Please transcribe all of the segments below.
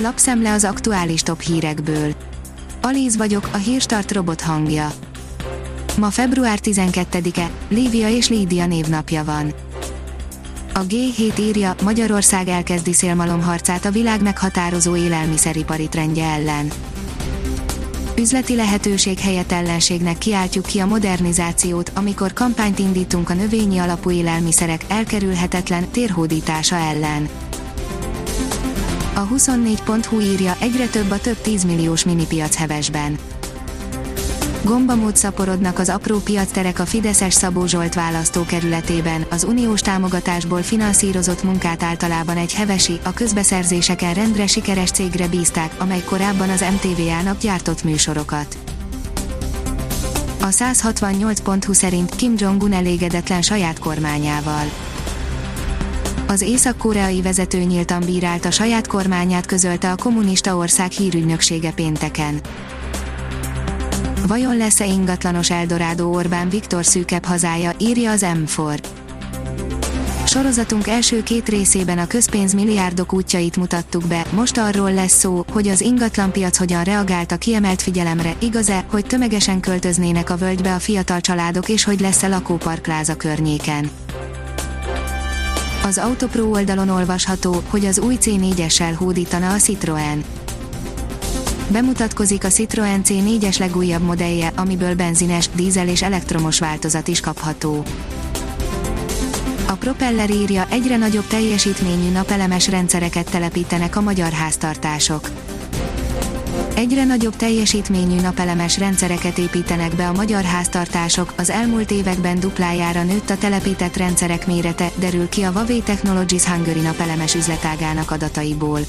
Lapszemle az aktuális top hírekből. Alíz vagyok, a hírstart robot hangja. Ma február 12-e, Lívia és Lídia névnapja van. A G7 írja, Magyarország elkezdi szélmalomharcát a világ meghatározó élelmiszeripari trendje ellen. Üzleti lehetőség helyett ellenségnek kiáltjuk ki a modernizációt, amikor kampányt indítunk a növényi alapú élelmiszerek elkerülhetetlen térhódítása ellen. A 24.hu írja, egyre több a több 10 milliós minipiac hevesben. Gombamód szaporodnak az apró piacterek a Fideszes Szabó Zsolt választókerületében, az uniós támogatásból finanszírozott munkát általában egy hevesi, a közbeszerzéseken rendre sikeres cégre bízták, amely korábban az MTV-ának gyártott műsorokat. A 168.hu szerint Kim Jong-un elégedetlen saját kormányával az észak-koreai vezető nyíltan bírálta saját kormányát közölte a kommunista ország hírügynöksége pénteken. Vajon lesz-e ingatlanos Eldorádó Orbán Viktor szűkebb hazája, írja az M4. Sorozatunk első két részében a közpénz milliárdok útjait mutattuk be, most arról lesz szó, hogy az ingatlanpiac hogyan reagált a kiemelt figyelemre, igaz-e, hogy tömegesen költöznének a völgybe a fiatal családok és hogy lesz-e lakóparkláza környéken. Az Autopro oldalon olvasható, hogy az új C4-essel hódítana a Citroën. Bemutatkozik a Citroën C4-es legújabb modellje, amiből benzines, dízel és elektromos változat is kapható. A Propeller írja, egyre nagyobb teljesítményű napelemes rendszereket telepítenek a magyar háztartások. Egyre nagyobb teljesítményű napelemes rendszereket építenek be a magyar háztartások, az elmúlt években duplájára nőtt a telepített rendszerek mérete, derül ki a Huawei Technologies Hungary napelemes üzletágának adataiból.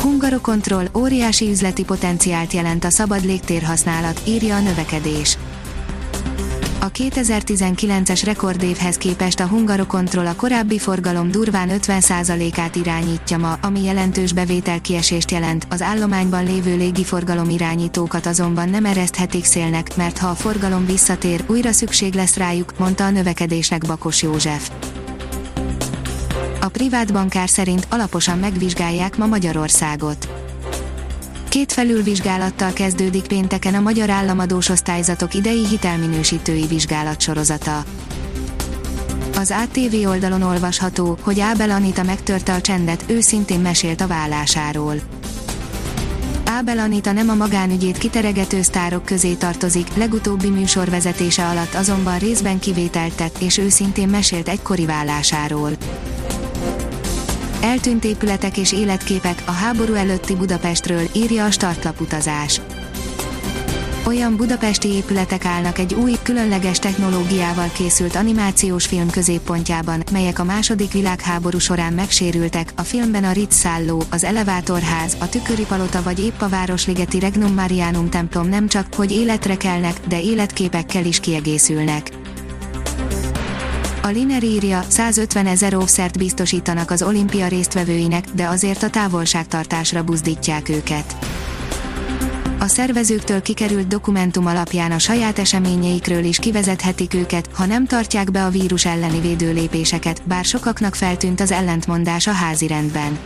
Hungarokontroll óriási üzleti potenciált jelent a szabad légtérhasználat, írja a növekedés. A 2019-es rekordévhez képest a Hungarokontroll a korábbi forgalom durván 50%-át irányítja ma, ami jelentős bevételkiesést jelent, az állományban lévő légiforgalom irányítókat azonban nem ereszthetik szélnek, mert ha a forgalom visszatér, újra szükség lesz rájuk, mondta a növekedésnek Bakos József. A privát bankár szerint alaposan megvizsgálják ma Magyarországot. Két felülvizsgálattal kezdődik pénteken a magyar államadós osztályzatok idei hitelminősítői vizsgálatsorozata. Az ATV oldalon olvasható, hogy Ábel Anita megtörte a csendet, őszintén mesélt a vállásáról. Ábel Anita nem a magánügyét kiteregető sztárok közé tartozik, legutóbbi műsor vezetése alatt azonban részben kivételt tett, és őszintén mesélt egykori vállásáról. Eltűnt épületek és életképek a háború előtti Budapestről, írja a startlap utazás. Olyan budapesti épületek állnak egy új, különleges technológiával készült animációs film középpontjában, melyek a második világháború során megsérültek, a filmben a Ritz szálló, az Elevátorház, a Tüköri Palota vagy épp a Városligeti Regnum Marianum templom nem csak, hogy életre kelnek, de életképekkel is kiegészülnek. A Liner írja, 150 ezer óvszert biztosítanak az olimpia résztvevőinek, de azért a távolságtartásra buzdítják őket. A szervezőktől kikerült dokumentum alapján a saját eseményeikről is kivezethetik őket, ha nem tartják be a vírus elleni védőlépéseket, bár sokaknak feltűnt az ellentmondás a házirendben.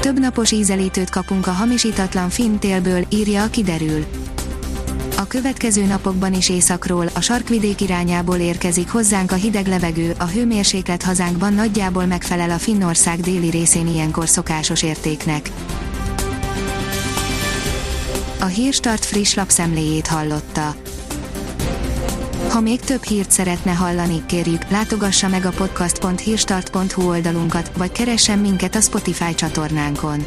Több napos ízelítőt kapunk a hamisítatlan finn írja a kiderül. A következő napokban is északról, a sarkvidék irányából érkezik hozzánk a hideg levegő, a hőmérséklet hazánkban nagyjából megfelel a Finnország déli részén ilyenkor szokásos értéknek. A Hírstart friss lapszemléjét hallotta. Ha még több hírt szeretne hallani, kérjük, látogassa meg a podcast.hírstart.hu oldalunkat, vagy keressen minket a Spotify csatornánkon